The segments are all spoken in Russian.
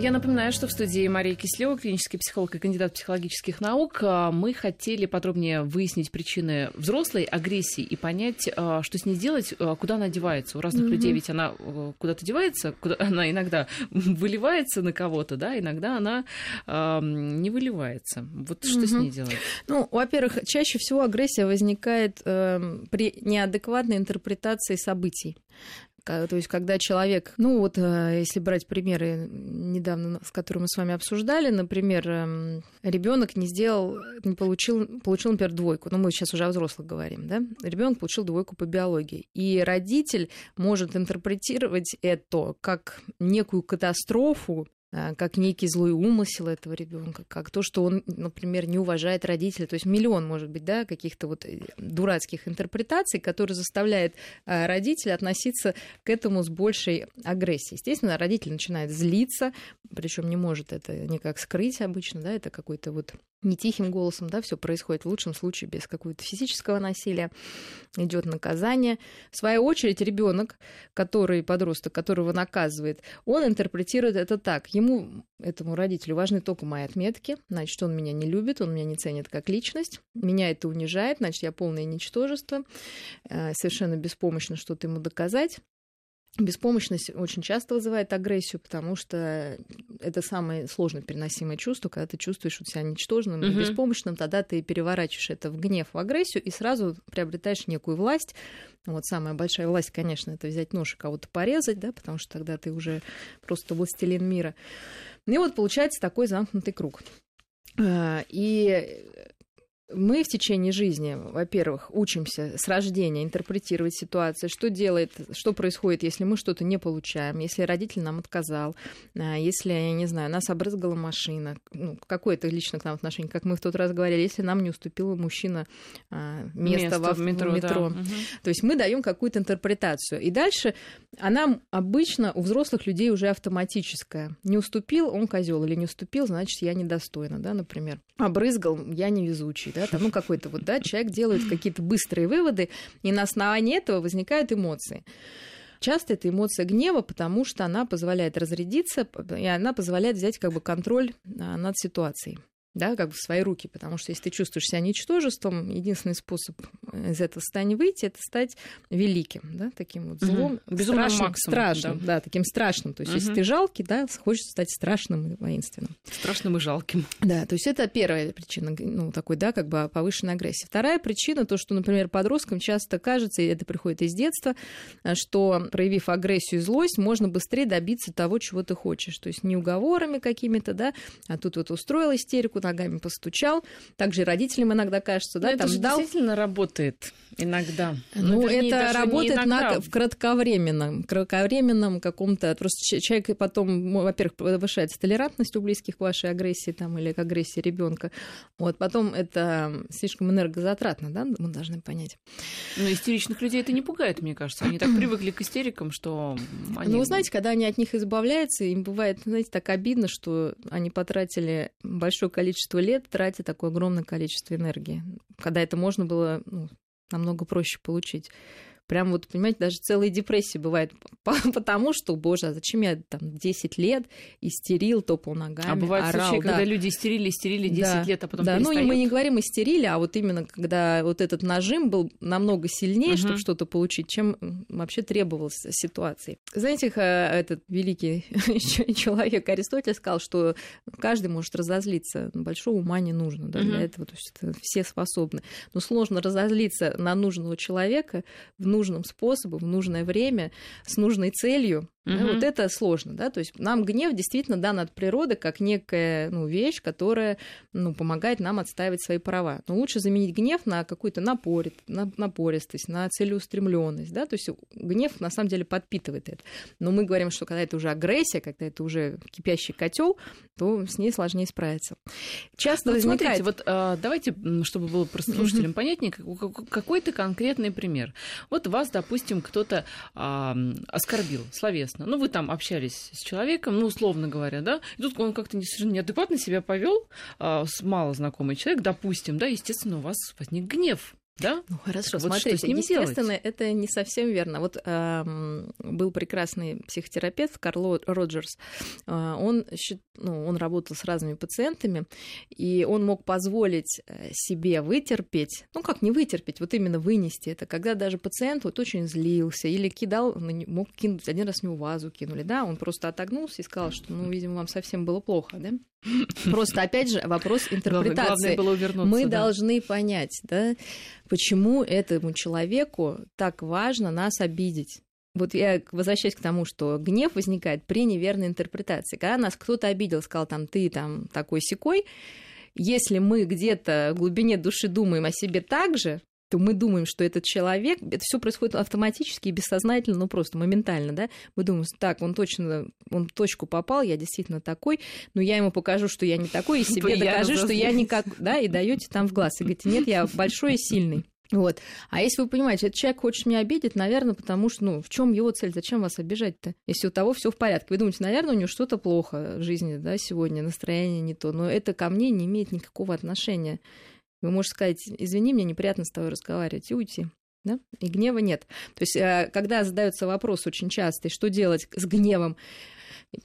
Я напоминаю, что в студии Мария Кислева, клинический психолог и кандидат психологических наук. А, мы хотели подробнее выяснить причины взрослой агрессии и понять, а, что с ней делать, а, куда она девается. У разных mm-hmm. людей ведь она э, куда-то девается, куда она иногда выливается на кого-то, да, иногда она э, не выливается. Вот что mm-hmm. с ней делать? Ну, во-первых, чаще всего агрессия возникает э, при неадекватной интерпретации событий. То есть, когда человек, ну вот, э, если брать примеры недавно, с которыми мы с вами обсуждали, например, эм, ребенок не сделал, не получил, получил, например, двойку. Ну, мы сейчас уже о взрослых говорим, да? Ребенок получил двойку по биологии. И родитель может интерпретировать это как некую катастрофу, а, как некий злой умысел этого ребенка, как то, что он, например, не уважает родителей. То есть миллион, может быть, да, каких-то вот э, дурацких интерпретаций, которые заставляют а, родителя относиться к этому с большей агрессией. Естественно, родитель начинает злиться, причем не может это никак скрыть обычно, да, это какой-то вот не тихим голосом, да, все происходит в лучшем случае без какого-то физического насилия, идет наказание. В свою очередь, ребенок, который подросток, которого наказывает, он интерпретирует это так. Ему, этому родителю, важны только мои отметки, значит, он меня не любит, он меня не ценит как личность, меня это унижает, значит, я полное ничтожество, э, совершенно беспомощно что-то ему доказать. Беспомощность очень часто вызывает агрессию, потому что это самое сложно переносимое чувство, когда ты чувствуешь себя ничтожным и беспомощным, тогда ты переворачиваешь это в гнев, в агрессию и сразу приобретаешь некую власть. Вот самая большая власть, конечно, это взять нож и кого-то порезать, да, потому что тогда ты уже просто властелин мира. И вот получается такой замкнутый круг. А, и мы в течение жизни, во-первых, учимся с рождения интерпретировать ситуацию, что делает, что происходит, если мы что-то не получаем, если родитель нам отказал, а, если, я не знаю, нас обрызгала машина, ну, какое-то лично к нам отношение, как мы в тот раз говорили, если нам не уступил мужчина а, место, место во, в метро. В метро. Да. То есть мы даем какую-то интерпретацию. И дальше она обычно у взрослых людей уже автоматическая. Не уступил, он козел, или не уступил, значит, я недостойна, да, например. Обрызгал, я невезучий, да, там, ну, какой-то вот, да, человек делает какие-то быстрые выводы, и на основании этого возникают эмоции. Часто это эмоция гнева, потому что она позволяет разрядиться, и она позволяет взять как бы контроль а, над ситуацией да, как бы в свои руки, потому что если ты чувствуешь себя ничтожеством, единственный способ из этого состояния выйти, это стать великим, да, таким вот злом, угу. страшным, максимум, страшным, да. да, таким страшным. То есть, угу. если ты жалкий, да, хочется стать страшным и воинственным. Страшным и жалким. Да, то есть это первая причина, ну, такой, да, как бы повышенной агрессии. Вторая причина, то, что, например, подросткам часто кажется, и это приходит из детства, что, проявив агрессию и злость, можно быстрее добиться того, чего ты хочешь. То есть не уговорами какими-то, да, а тут вот устроил истерику, ногами постучал. Также родителям иногда кажется, да, Но там это ждал. действительно работает иногда. Ну, ну вернее, это работает на, в кратковременном, кратковременном каком-то... Просто человек потом, во-первых, повышается толерантность у близких к вашей агрессии там, или к агрессии ребенка. Вот, потом это слишком энергозатратно, да, мы должны понять. Но истеричных людей это не пугает, мне кажется. Они так привыкли к истерикам, что они... Ну, вы знаете, когда они от них избавляются, им бывает, знаете, так обидно, что они потратили большое количество количество лет, тратя такое огромное количество энергии, когда это можно было ну, намного проще получить прям вот, понимаете, даже целые депрессии бывают, потому что, боже, а зачем я там 10 лет истерил, топал ногами, А бывают орал, случаи, да. когда люди истерили, истерили 10 да, лет, а потом Да, перестают. ну мы не говорим истерили, а вот именно когда вот этот нажим был намного сильнее, угу. чтобы что-то получить, чем вообще требовалось ситуации. Знаете, этот великий человек Аристотель сказал, что каждый может разозлиться, большого ума не нужно да, для этого, то есть все способны. Но сложно разозлиться на нужного человека в нужным способом, в нужное время, с нужной целью. Угу. Да, вот это сложно, да, то есть нам гнев действительно дан от природы как некая ну, вещь, которая ну, помогает нам отстаивать свои права. Но лучше заменить гнев на какую-то напорит, на, напористость, на целеустремленность, да, то есть гнев на самом деле подпитывает это. Но мы говорим, что когда это уже агрессия, когда это уже кипящий котел, то с ней сложнее справиться. Часто вот возникает... Смотрите, вот а, давайте, чтобы было просто слушателям понятнее, какой-то конкретный пример. Вот вас, допустим, кто-то а, оскорбил словесно интересно. Ну, вы там общались с человеком, ну, условно говоря, да, и тут он как-то неадекватно себя повел, а, с малознакомый человек, допустим, да, естественно, у вас возник гнев да? Ну хорошо, вот смотрите, что с ним естественно, делать? это не совсем верно. Вот эм, был прекрасный психотерапевт Карл Роджерс. Э, он, ну, он работал с разными пациентами, и он мог позволить э, себе вытерпеть, ну как не вытерпеть, вот именно вынести это, когда даже пациент вот очень злился или кидал, мог кинуть, один раз в него вазу кинули, да, он просто отогнулся и сказал, что, ну, видимо, вам совсем было плохо, да? Просто, опять же, вопрос интерпретации. Главное было увернуться, Мы да. должны понять, да, почему этому человеку так важно нас обидеть. Вот я возвращаюсь к тому, что гнев возникает при неверной интерпретации. Когда нас кто-то обидел, сказал там ты там такой секой, если мы где-то в глубине души думаем о себе так же, то мы думаем, что этот человек, это все происходит автоматически и бессознательно, ну просто моментально, да, мы думаем, так, он точно, он в точку попал, я действительно такой, но я ему покажу, что я не такой, и себе докажу, что я никак, да, и даете там в глаз, и говорите, нет, я большой и сильный. Вот. А если вы понимаете, этот человек хочет меня обидеть, наверное, потому что, ну, в чем его цель? Зачем вас обижать-то? Если у того все в порядке. Вы думаете, наверное, у него что-то плохо в жизни, да, сегодня, настроение не то. Но это ко мне не имеет никакого отношения. Вы можете сказать, извини, мне неприятно с тобой разговаривать, и уйти. Да? И гнева нет. То есть, э, когда задается вопрос очень часто, что делать с гневом,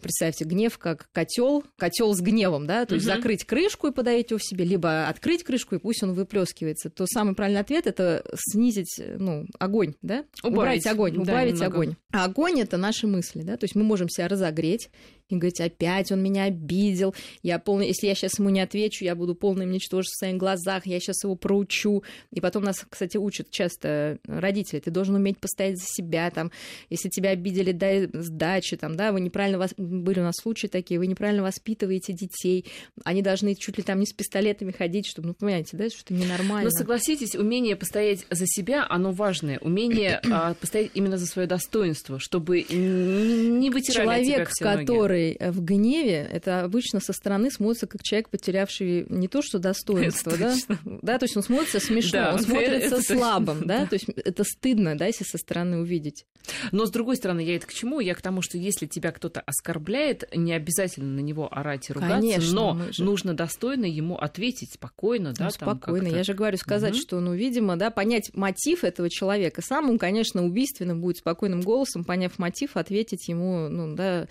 представьте, гнев как котел, котел с гневом, да, то есть угу. закрыть крышку и подавить его в себе, либо открыть крышку и пусть он выплескивается, то самый правильный ответ это снизить, ну, огонь, да, убавить убрать огонь, убавить да, огонь. А огонь это наши мысли, да, то есть мы можем себя разогреть, и говорить, опять он меня обидел, я полный, если я сейчас ему не отвечу, я буду полным ничтожеством в своих глазах, я сейчас его проучу. И потом нас, кстати, учат часто родители, ты должен уметь постоять за себя, там, если тебя обидели, дай сдачи, там, да, вы неправильно, вас... были у нас случаи такие, вы неправильно воспитываете детей, они должны чуть ли там не с пистолетами ходить, чтобы, ну, понимаете, да, что-то ненормально. Но согласитесь, умение постоять за себя, оно важное, умение а, постоять именно за свое достоинство, чтобы не вытирали Человек, тебя который который в гневе, это обычно со стороны смотрится как человек, потерявший не то что достоинство, да? да, то есть он смотрится смешно, да, он смотрится слабым, да, то есть это стыдно, да, если со стороны увидеть. Но с другой стороны, я это к чему? Я к тому, что если тебя кто-то оскорбляет, не обязательно на него орать и ругаться, Конечно, но же... нужно достойно ему ответить спокойно, да, ну, спокойно. Я же говорю сказать, угу. что, ну, видимо, да, понять мотив этого человека. Самым, конечно, убийственным будет спокойным голосом, поняв мотив, ответить ему, ну, да,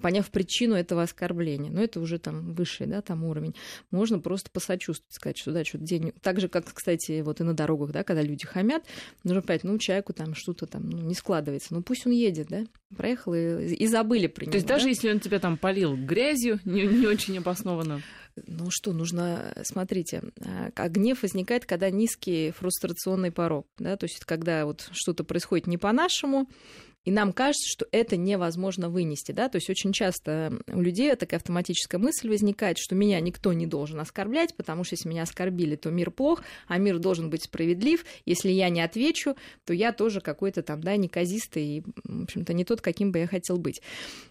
поняв причину этого оскорбления. Но это уже там высший, да, там уровень. Можно просто посочувствовать, сказать, что да, что-то день... Так же, как, кстати, вот и на дорогах, да, когда люди хамят, нужно понять, ну, человеку там что-то там ну, не складывается. Ну, пусть он едет, да, проехал и, и забыли про него. То есть да? даже если он тебя там полил грязью, не, не очень обоснованно. Ну что, нужно, смотрите, а гнев возникает, когда низкий фрустрационный порог, да, то есть когда вот что-то происходит не по-нашему, и нам кажется, что это невозможно вынести, да, то есть очень часто у людей такая автоматическая мысль возникает, что меня никто не должен оскорблять, потому что если меня оскорбили, то мир плох, а мир должен быть справедлив, если я не отвечу, то я тоже какой-то там, да, неказистый и, в общем-то, не тот, каким бы я хотел быть.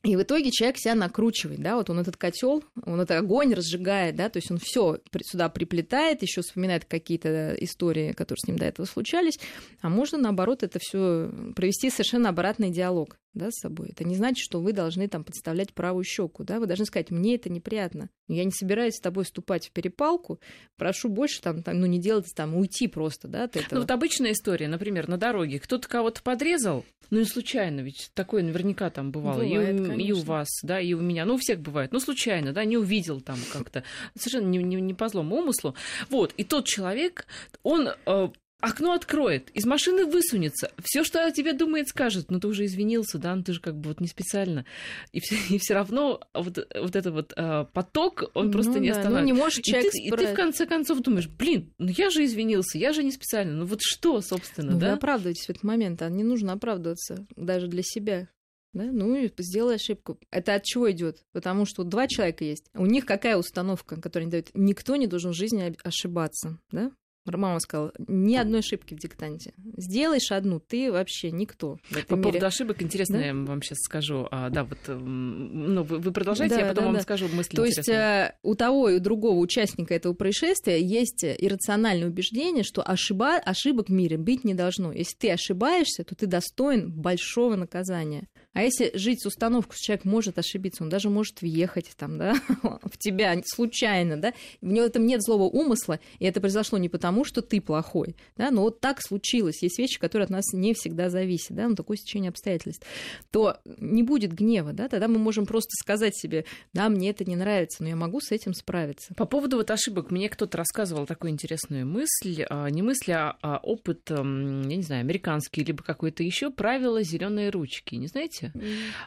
И в итоге человек себя накручивает, да, вот он этот котел, он этот огонь разжигает, да, то есть он все сюда приплетает, еще вспоминает какие-то истории, которые с ним до этого случались, а можно, наоборот, это все провести совершенно обратно адекватный диалог да, с собой. Это не значит, что вы должны там подставлять правую щеку, да, вы должны сказать, мне это неприятно. Я не собираюсь с тобой вступать в перепалку, прошу больше там, там ну, не делать там, уйти просто, да, от этого. Ну, вот обычная история, например, на дороге, кто-то кого-то подрезал, ну, и случайно, ведь такое наверняка там бывало, бывает, и, у, и у вас, да, и у меня, ну, у всех бывает, ну, случайно, да, не увидел там как-то, совершенно не, не, не по злому умыслу, вот, и тот человек, он э, окно откроет, из машины высунется, все, что о тебе думает, скажет, ну ты уже извинился, да, ну ты же как бы вот не специально. И все, и все равно вот, вот этот вот э, поток, он ну, просто да, не останавливается. Ну, не может человек и, ты, и ты в конце концов думаешь, блин, ну я же извинился, я же не специально, ну вот что, собственно, ну, да? Вы оправдываетесь в этот момент, а не нужно оправдываться даже для себя. Да? Ну и сделай ошибку. Это от чего идет? Потому что два человека есть. У них какая установка, которая не дает? Никто не должен в жизни ошибаться. Да? Мама сказала, ни одной ошибки в диктанте. Сделаешь одну, ты вообще никто. По мире. поводу ошибок, интересно, да? я вам сейчас скажу. А, да, вот, ну, вы, вы продолжайте, да, я потом да, вам да. скажу мысли То есть э, у того и у другого участника этого происшествия есть иррациональное убеждение, что ошиба... ошибок в мире быть не должно. Если ты ошибаешься, то ты достоин большого наказания. А если жить с установкой, что человек может ошибиться, он даже может въехать там, да, в тебя случайно, да, в него этом нет злого умысла, и это произошло не потому, что ты плохой, да, но вот так случилось. Есть вещи, которые от нас не всегда зависят, да, ну такое стечение обстоятельств. То не будет гнева, да, тогда мы можем просто сказать себе, да, мне это не нравится, но я могу с этим справиться. По поводу вот ошибок, мне кто-то рассказывал такую интересную мысль, а, не мысль, а, а опыт, я не знаю, американский, либо какой-то еще правило зеленые ручки, не знаете?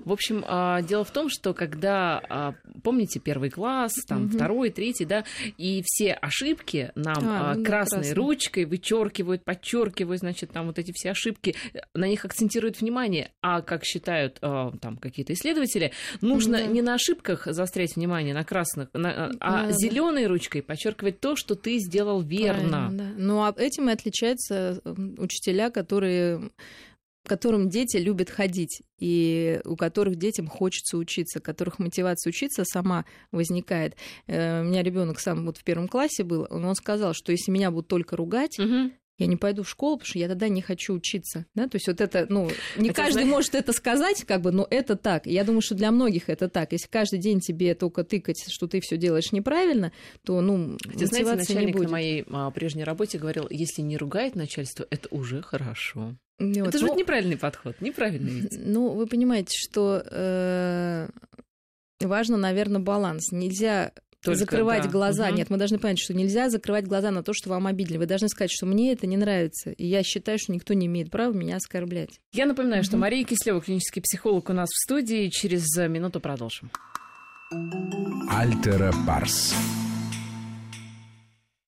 В общем, а, дело в том, что когда, помните, первый класс, там, mm второй, третий, да, и все ошибки нам а, ну, красной красный. ручкой вычеркивают, подчеркивают, значит, там вот эти все ошибки, на них акцентируют внимание, а как считают там какие-то исследователи, нужно mm не на ошибках заострять внимание, на красных, на, а да, зеленой да. ручкой подчеркивать то, что ты сделал верно. Да. Ну, а этим и отличаются учителя, которые которым дети любят ходить, и у которых детям хочется учиться, у которых мотивация учиться сама возникает. Э, у меня ребенок сам вот в первом классе был, он сказал, что если меня будут только ругать, угу я не пойду в школу, потому что я тогда не хочу учиться. Да? То есть вот это, ну, не это каждый знаешь... может это сказать, как бы, но это так. Я думаю, что для многих это так. Если каждый день тебе только тыкать, что ты все делаешь неправильно, то, ну, Хотя, знаете, начальник не будет. на моей а, прежней работе говорил, если не ругает начальство, это уже хорошо. Вот. Это же ну, неправильный подход, неправильный ведь. Ну, вы понимаете, что э, важно, наверное, баланс. Нельзя только, закрывать да. глаза. Угу. Нет, мы должны понять, что нельзя закрывать глаза на то, что вам обидели. Вы должны сказать, что мне это не нравится. И я считаю, что никто не имеет права меня оскорблять. Я напоминаю, угу. что Мария Кислева, клинический психолог, у нас в студии. Через минуту продолжим. Альтера Парс.